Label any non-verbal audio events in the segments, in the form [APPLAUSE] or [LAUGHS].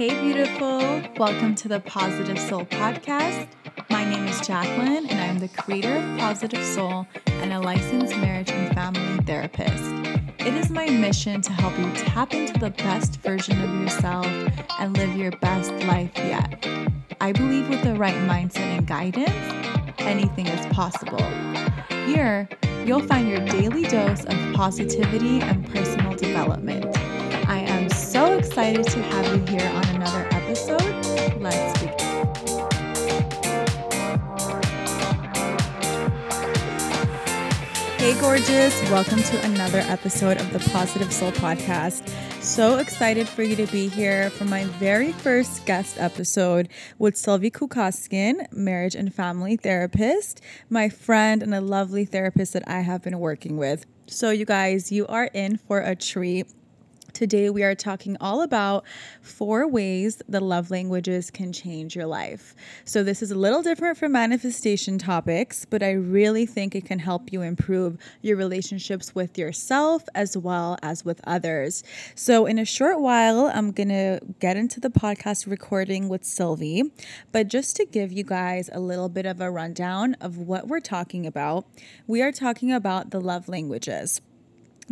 Hey, beautiful. Welcome to the Positive Soul Podcast. My name is Jacqueline, and I'm the creator of Positive Soul and a licensed marriage and family therapist. It is my mission to help you tap into the best version of yourself and live your best life yet. I believe with the right mindset and guidance, anything is possible. Here, you'll find your daily dose of positivity and personal development. I am so excited to have you here on Hey, gorgeous. Welcome to another episode of the Positive Soul Podcast. So excited for you to be here for my very first guest episode with Sylvie Khoucasian, marriage and family therapist, my friend and a lovely therapist that I have been working with. So, you guys, you are in for a treat. Today, we are talking all about four ways the love languages can change your life. So, this is a little different from manifestation topics, but I really think it can help you improve your relationships with yourself as well as with others. So, in a short while, I'm going to get into the podcast recording with Sylvie. But just to give you guys a little bit of a rundown of what we're talking about, we are talking about the love languages.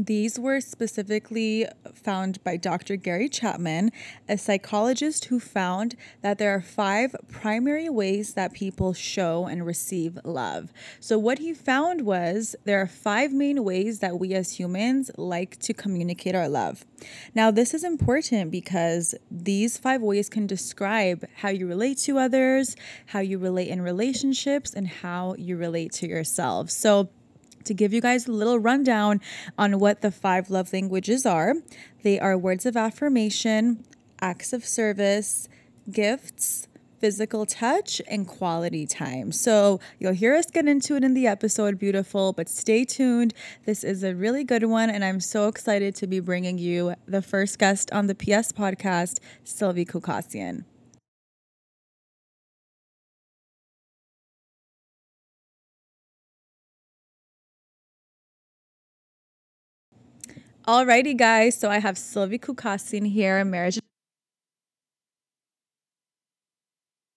These were specifically found by Dr. Gary Chapman, a psychologist who found that there are five primary ways that people show and receive love. So, what he found was there are five main ways that we as humans like to communicate our love. Now, this is important because these five ways can describe how you relate to others, how you relate in relationships, and how you relate to yourself. So, to give you guys a little rundown on what the five love languages are. They are words of affirmation, acts of service, gifts, physical touch, and quality time. So you'll hear us get into it in the episode, beautiful, but stay tuned. This is a really good one, and I'm so excited to be bringing you the first guest on the PS podcast, Sylvie Khoucasian. Alrighty, guys. So I have Sylvie Khoucasian here, marriage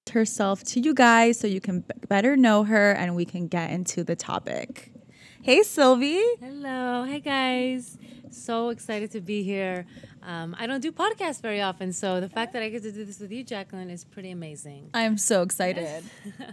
herself to you guys so you can better know her and we can get into the topic. Hey, Sylvie. Hello. Hey, guys. So excited to be here. Um, I don't do podcasts very often, so the fact that I get to do this with you, Jacqueline, is pretty amazing. I am so excited. [LAUGHS]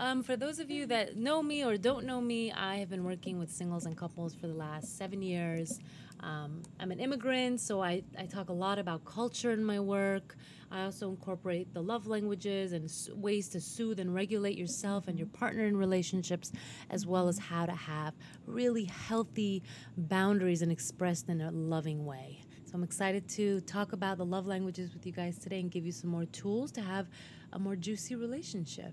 Um, for those of you that know me or don't know me, I have been working with singles and couples for the last seven years. Um, I'm an immigrant, so I, I talk a lot about culture in my work. I also incorporate the love languages and s- ways to soothe and regulate yourself and your partner in relationships, as well as how to have really healthy boundaries and expressed in a loving way. So I'm excited to talk about the love languages with you guys today and give you some more tools to have a more juicy relationship.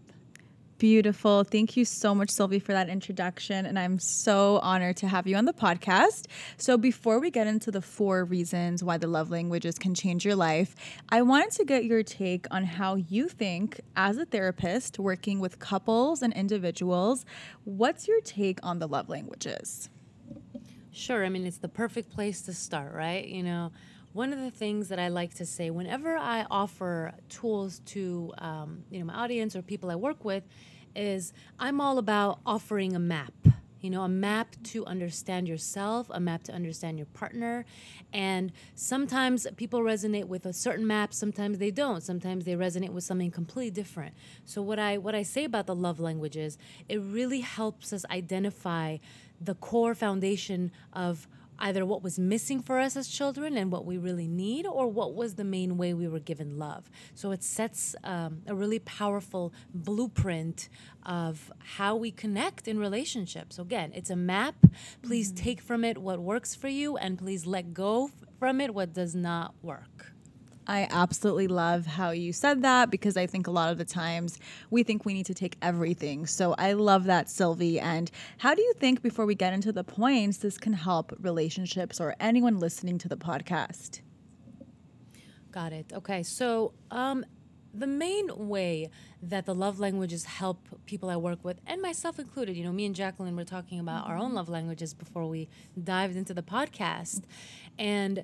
Beautiful. Thank you so much, Sylvie, for that introduction. And I'm so honored to have you on the podcast. So, before we get into the four reasons why the love languages can change your life, I wanted to get your take on how you think, as a therapist working with couples and individuals, what's your take on the love languages? Sure. I mean, it's the perfect place to start, right? You know, one of the things that I like to say whenever I offer tools to um, you know my audience or people I work with is I'm all about offering a map. You know, a map to understand yourself, a map to understand your partner. And sometimes people resonate with a certain map, sometimes they don't. Sometimes they resonate with something completely different. So what I what I say about the love languages, it really helps us identify the core foundation of either what was missing for us as children and what we really need, or what was the main way we were given love. So it sets um, a really powerful blueprint of how we connect in relationships. Again, it's a map. Please mm-hmm. take from it what works for you, and please let go from it what does not work. I absolutely love how you said that because I think a lot of the times we think we need to take everything. So I love that, Sylvie. And how do you think, before we get into the points, this can help relationships or anyone listening to the podcast? Got it. Okay. So, um, the main way that the love languages help people I work with, and myself included, you know, me and Jacqueline were talking about our own love languages before we dived into the podcast. And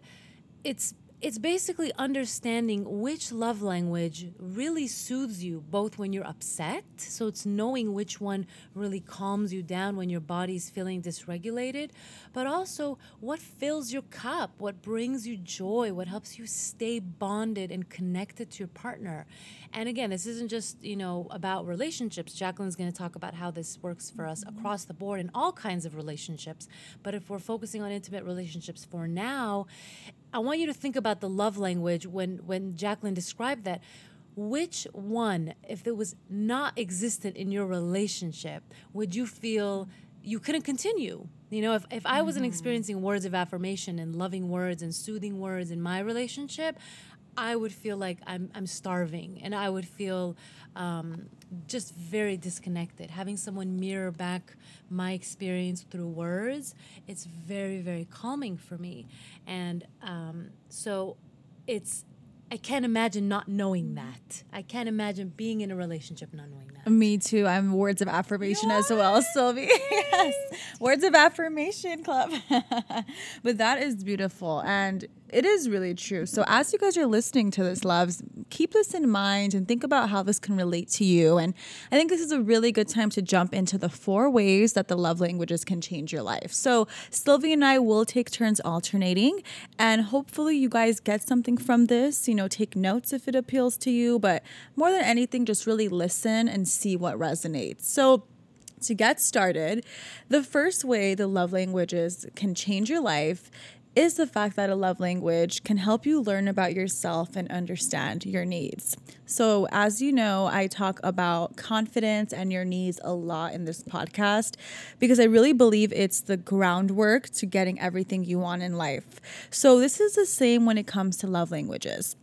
it's it's basically understanding which love language really soothes you both when you're upset so it's knowing which one really calms you down when your body's feeling dysregulated but also what fills your cup what brings you joy what helps you stay bonded and connected to your partner. And again this isn't just you know about relationships. Jacqueline's going to talk about how this works for us mm-hmm. across the board in all kinds of relationships but if we're focusing on intimate relationships for now I want you to think about the love language when when Jacqueline described that. Which one, if it was not existent in your relationship, would you feel you couldn't continue? You know, if, if I wasn't Mm-hmm. experiencing words of affirmation and loving words and soothing words in my relationship, I would feel like I'm, I'm starving and I would feel um, just very disconnected. Having someone mirror back my experience through words, it's very, very calming for me. And um, so it's, I can't imagine not knowing that. I can't imagine being in a relationship not knowing that. Me too. I'm words of affirmation as well, Sylvie. [LAUGHS] yes. Words of affirmation club. [LAUGHS] but that is beautiful and it is really true. So as you guys are listening to this, loves, keep this in mind and think about how this can relate to you. And I think this is a really good time to jump into the four ways that the love languages can change your life. So Sylvie and I will take turns alternating and hopefully you guys get something from this. You know, take notes if it appeals to you, but more than anything, just really listen and see what resonates. So to get started, the first way the love languages can change your life is the fact that a love language can help you learn about yourself and understand your needs. So, as you know, I talk about confidence and your needs a lot in this podcast because I really believe it's the groundwork to getting everything you want in life. So, this is the same when it comes to love languages.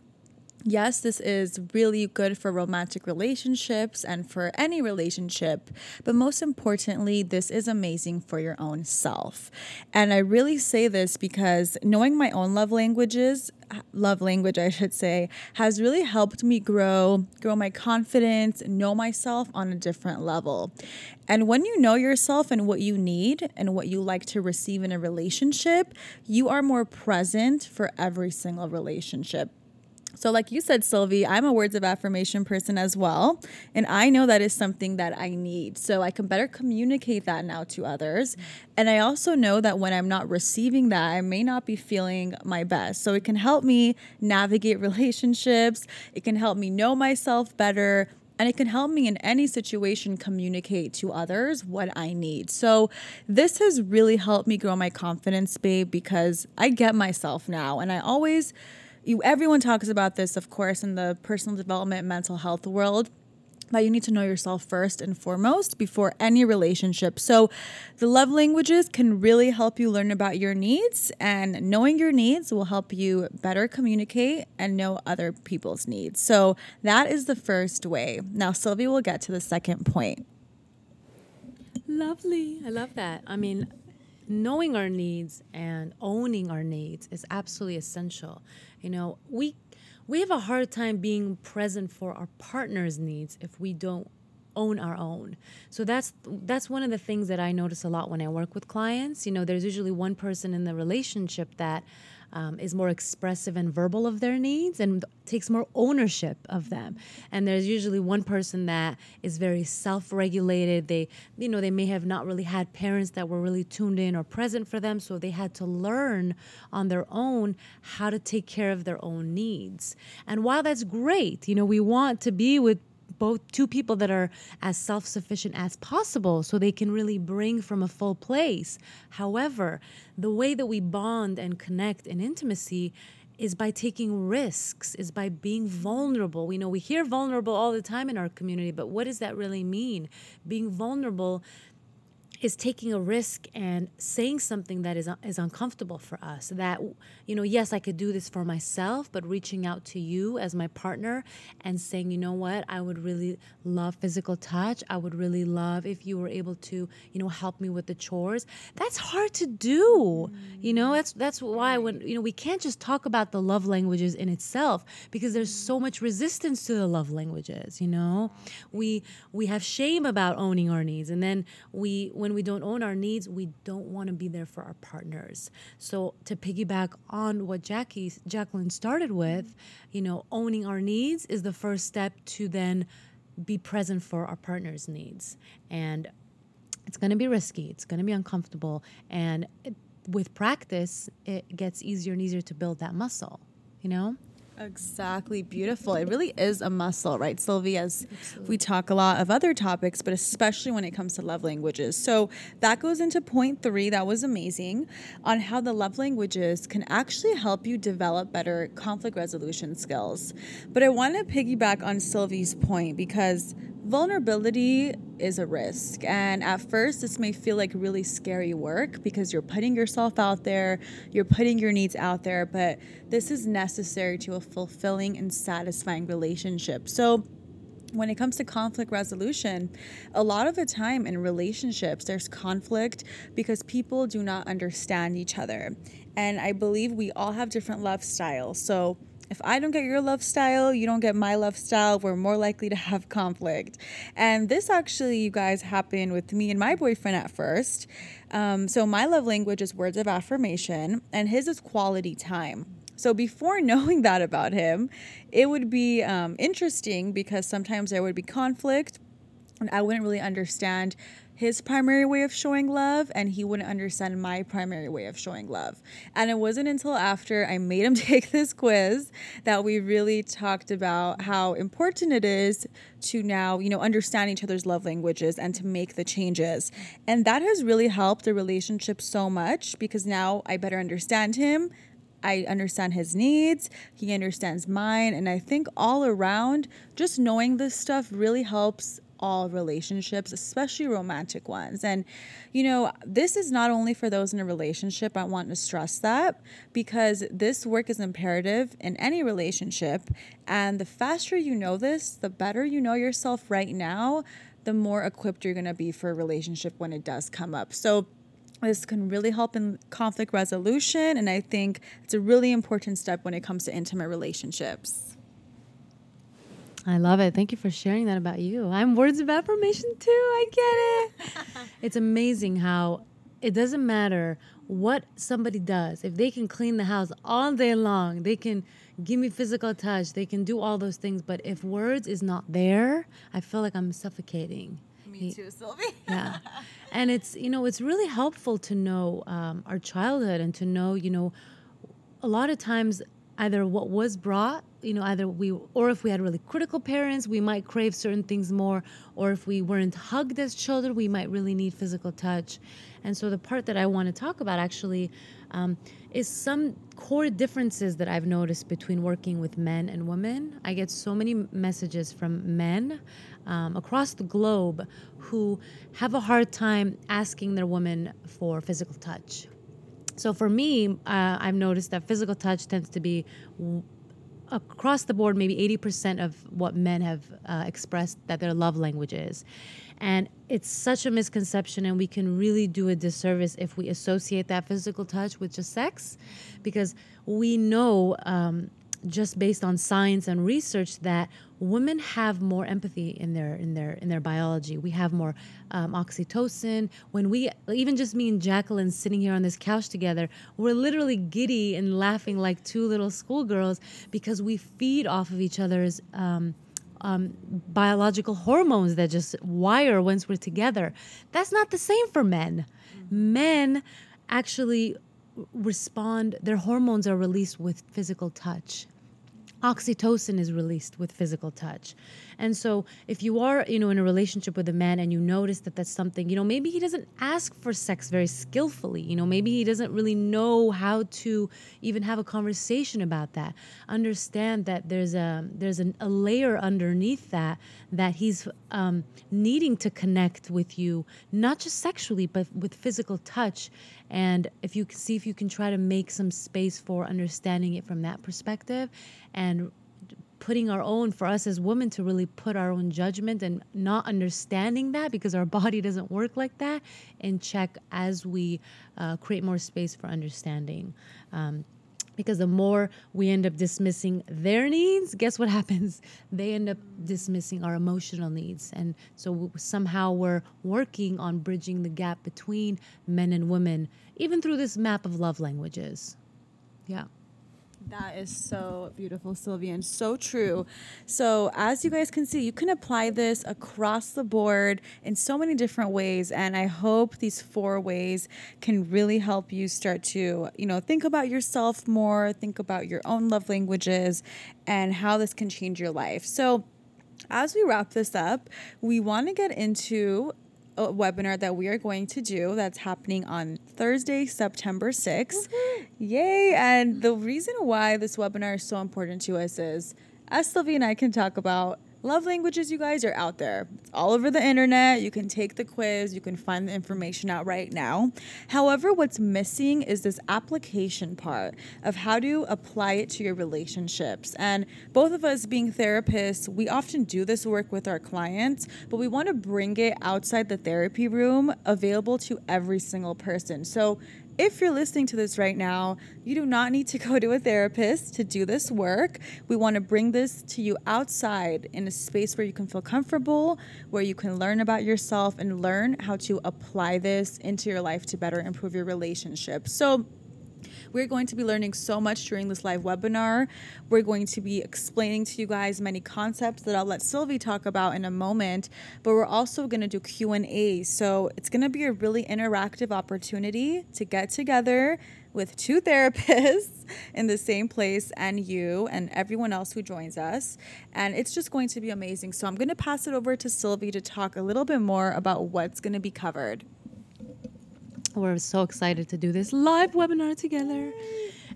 Yes, this is really good for romantic relationships and for any relationship, but most importantly, this is amazing for your own self. And I really say this because knowing my own love languages, uh, love language [LAUGHS] I should say, has really helped me grow, grow my confidence, know myself on a different level. And when you know yourself and what you need and what you like to receive in a relationship, you are more present for every single relationship. So, like you said, Sylvie, I'm a words of affirmation person as well. And I know that is something that I need. So, I can better communicate that now to others. And I also know that when I'm not receiving that, I may not be feeling my best. So, it can help me navigate [LAUGHS] relationships, it can help me know myself better. And it can help me in any situation communicate to others what I need. So, this has really helped me grow my confidence, babe, because I get myself now. And I always, you everyone talks about this of course in the personal development mental health world that you need to know yourself first and foremost before any relationship. So, the love languages can really help you learn about your needs, and knowing your needs will help you better communicate and know other people's needs. So, that is the first way. Now, Sylvie will get to the second point. Lovely. I love that. I mean, knowing our needs and owning our needs is absolutely essential. You know, we we have a hard time being present for our partner's needs if we don't own our own. So that's that's one of the things that I notice a lot when I work with clients. You know, there's usually one person in the relationship that um, is more expressive and verbal of their needs and takes more ownership of them. And there's usually one person that is very self-regulated. They, you know, they may have not really had parents that were really tuned in or present for them, so they had to learn on their own how to take care of their own needs. And while that's great, you know, we want to be with both two people that are as self sufficient as possible so they can really bring from a full place. However, the way that we bond and connect in intimacy is by taking risks, is by being vulnerable. We know we hear vulnerable all the time in our community, but what does that really mean? Being vulnerable is taking a risk and saying something that is uh, is uncomfortable for us that you know yes I could do this for myself but reaching out to you as my partner and saying you know what? I would really love physical touch. I would really love if you were able to you know help me with the chores. That's hard to do. You know that's that's why when you know we can't just talk about the love languages in itself because there's so much resistance to the love languages you know? We we have shame about owning our needs and then we when when we don't own our needs, we don't want to be there for our partners. So to piggyback on what Jackie Jacqueline started with, you know, owning our needs is the first step to then be present for our partner's needs. And it's going to be risky, it's going to be uncomfortable, and it, with practice, it gets easier and easier to build that muscle, you know? Exactly. Beautiful. It really is a muscle, right, Sylvie? As we talk a lot of other topics, but especially when it comes to love languages. So that goes into point three. That was amazing on how the love languages can actually help you develop better conflict resolution skills. But I want to piggyback on Sylvie's point because vulnerability is a risk. And at first, this may feel like really scary work because you're putting yourself out there, you're putting your needs out there, but this is necessary to a fulfilling and satisfying relationship. So, when it comes to conflict resolution, a lot of the time in relationships, there's conflict because people do not understand each other. And I believe we all have different love styles. So, if I don't get your love style, you don't get my love style, we're more likely to have conflict. And this actually, you guys, happened with me and my boyfriend at first. Um, so, my love language is words of affirmation, and his is quality time. So, before [LAUGHS] knowing that about him, it would be um, interesting because sometimes there would be conflict and I wouldn't really understand his primary way of showing love and he wouldn't understand my primary way of showing love. And it wasn't until after I made him [LAUGHS] take this quiz that we really talked about how important it is to now, you know, understand each other's love languages and to make the changes. And that has really helped the relationship so much because now I better understand him. I understand his needs, he understands mine, and I think all around, just knowing this stuff really helps all relationships, especially romantic ones. And, you know, this is not only for those in a relationship, I want to stress that because this work is imperative in any relationship. And the faster you know this, the better you know yourself right now, the more equipped you're going to be for a relationship when it does come up. So, this can really help in conflict resolution, and I think it's a really important step when it comes to intimate relationships. I love it. Thank you for sharing that about you. I'm words of affirmation too. I get it. [LAUGHS] it's amazing how it doesn't matter what somebody does. If they can clean the house all day long, they can give me physical touch, they can do all those things. But if words is not there, I feel like I'm suffocating. Me too, Sylvie. yeah. [LAUGHS] And it's, you know, it's really helpful to know um, our childhood and to know, you know, a lot of times either what was brought you know either we or if we had really critical parents we might crave certain things more or if we weren't hugged as children we might really need physical touch. And so the part that i want to talk about actually um, is some core differences that i've noticed between working with men and women. I get so many messages from men um, across the globe who have a hard time asking their women for physical touch so for me, uh, I've noticed that physical touch tends to be w- across the board, maybe 80% of what men have uh, expressed that their love language is. And it's such a misconception, and we can really do a disservice if we associate that physical touch with just sex, because we know um, just based on science and research that women have more empathy in their in their in their biology. We have more um, oxytocin. When we even just me and Jacqueline sitting here on this couch together, we're literally giddy and laughing like two little schoolgirls because we feed off of each other's. Um, um, biological hormones that just wire once we're together. That's not the same for men. Mm-hmm. Men actually respond, their hormones are released with physical touch oxytocin is released with physical touch. And so if you are, you know, in a relationship with a man and you notice that that's something, you know, maybe he doesn't ask for sex very skillfully, you know, maybe he doesn't really know how to even have a conversation about that. Understand that there's a there's an, a layer underneath that that he's um, needing to connect with you, not just sexually, but with physical touch. And if you see if you can try to make some space for understanding it from that perspective and putting our own for us as women to really put our own judgment and not understanding that because our [LAUGHS] body doesn't work like that in check as we uh, create more space for understanding. Um, because the more we end up dismissing their needs guess what [LAUGHS] happens? They end up dismissing our emotional needs. And so somehow we're working on bridging the gap between men and women even through this map of love languages. Yeah that is so beautiful, Sylvia, and so true. So, as you guys can see, you can apply this across the board in so many different ways. And I hope these four ways can really help you start to, you know, think about yourself more, think about your own love languages, and how this can change your life. So, as we wrap this up, we want to get into a webinar that we are going to do that's happening on Thursday, September 6th. Mm-hmm. Yay! And the reason why this webinar is so important to us is, as Sylvie and I can talk about, Love languages, you guys, are out there. It's all over the internet. You can take the quiz, you can find the information out right now. However, what's missing is this application part of how to apply it to your relationships. And both of us being therapists, we often do this work with our clients, but we want to bring it outside the therapy room available to every single person. So if you're listening to this right now, you do not need to go to a therapist to do this work. We want to bring this to you outside in a space where you can feel comfortable, where you can learn about yourself and learn how to apply this into your life to better improve your relationship. So, we're going to be learning so much during this live webinar. We're going to be explaining to you guys many concepts that I'll let Sylvie talk about in a moment, but we're also going to do Q&A. So it's going to be a really interactive opportunity to get together with two [LAUGHS] therapists in the same place and you and everyone else who joins us. And it's just going to be amazing. So I'm going to pass it over to Sylvie to talk a little bit more about what's going to be covered. We're so excited to do this live webinar together.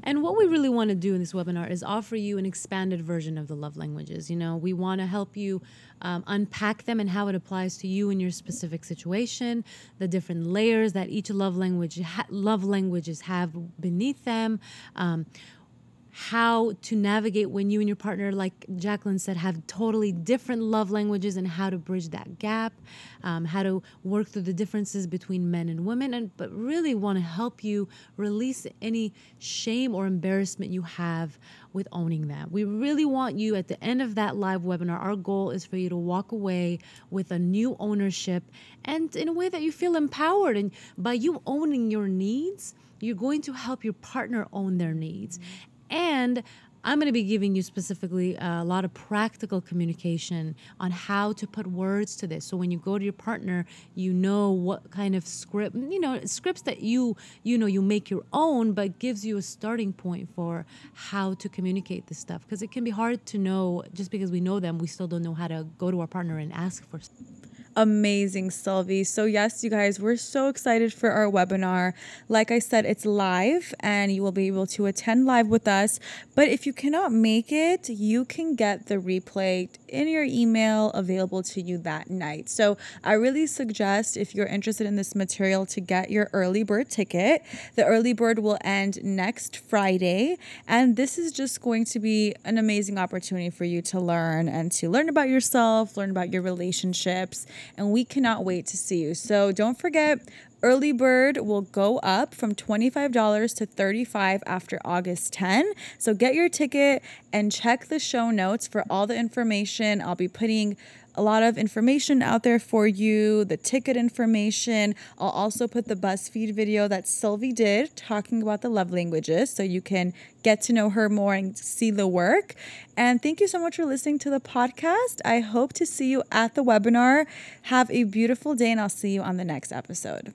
And what we really want to do in this webinar is offer you an expanded version of the love languages. You know, we want to help you um, unpack them and how it applies to you in your specific situation, the different layers that each love language ha- love languages have beneath them. Um, how to navigate when you and your partner, like Jacqueline said, have totally different love languages and how to bridge that gap, um, how to work through the differences between men and women, and but really want to help you release any shame or embarrassment you have with owning that. We really want you at the end of that live webinar. Our goal is for you to walk away with a new ownership and in a way that you feel empowered. And by you owning your needs, you're going to help your partner own their needs. And I'm going to be giving you specifically a lot of practical communication on how to put words to this. So when you go to your partner, you know what kind of script, you know, scripts that you, you know, you make your own, but gives you a starting point for how to communicate this stuff. Because it can be hard to know just because we know them, we still don't know how to go to our partner and ask for amazing, Sylvie. So, yes, you guys, we're so excited for our webinar. Like I said, it's live and you will be able to attend live with us. But if you cannot make it, you can get the replay in your email available to you that night. So, I really suggest if you're interested in this material to get your early bird ticket. The early bird will end next Friday. And this is just going to be an amazing opportunity for you to learn and to learn about yourself, learn about your relationships and we cannot wait to see you. So don't forget, early bird will go up from $25 to 35 after August 10. So get your ticket and check the show notes for all the information. I'll be putting a lot of information out there for you, the ticket information. I'll also put the BuzzFeed video that Sylvie did talking about the love languages so you can get to know her more and see the work. And thank you so much for listening to the podcast. I hope to see you at the webinar. Have a beautiful day, and I'll see you on the next episode.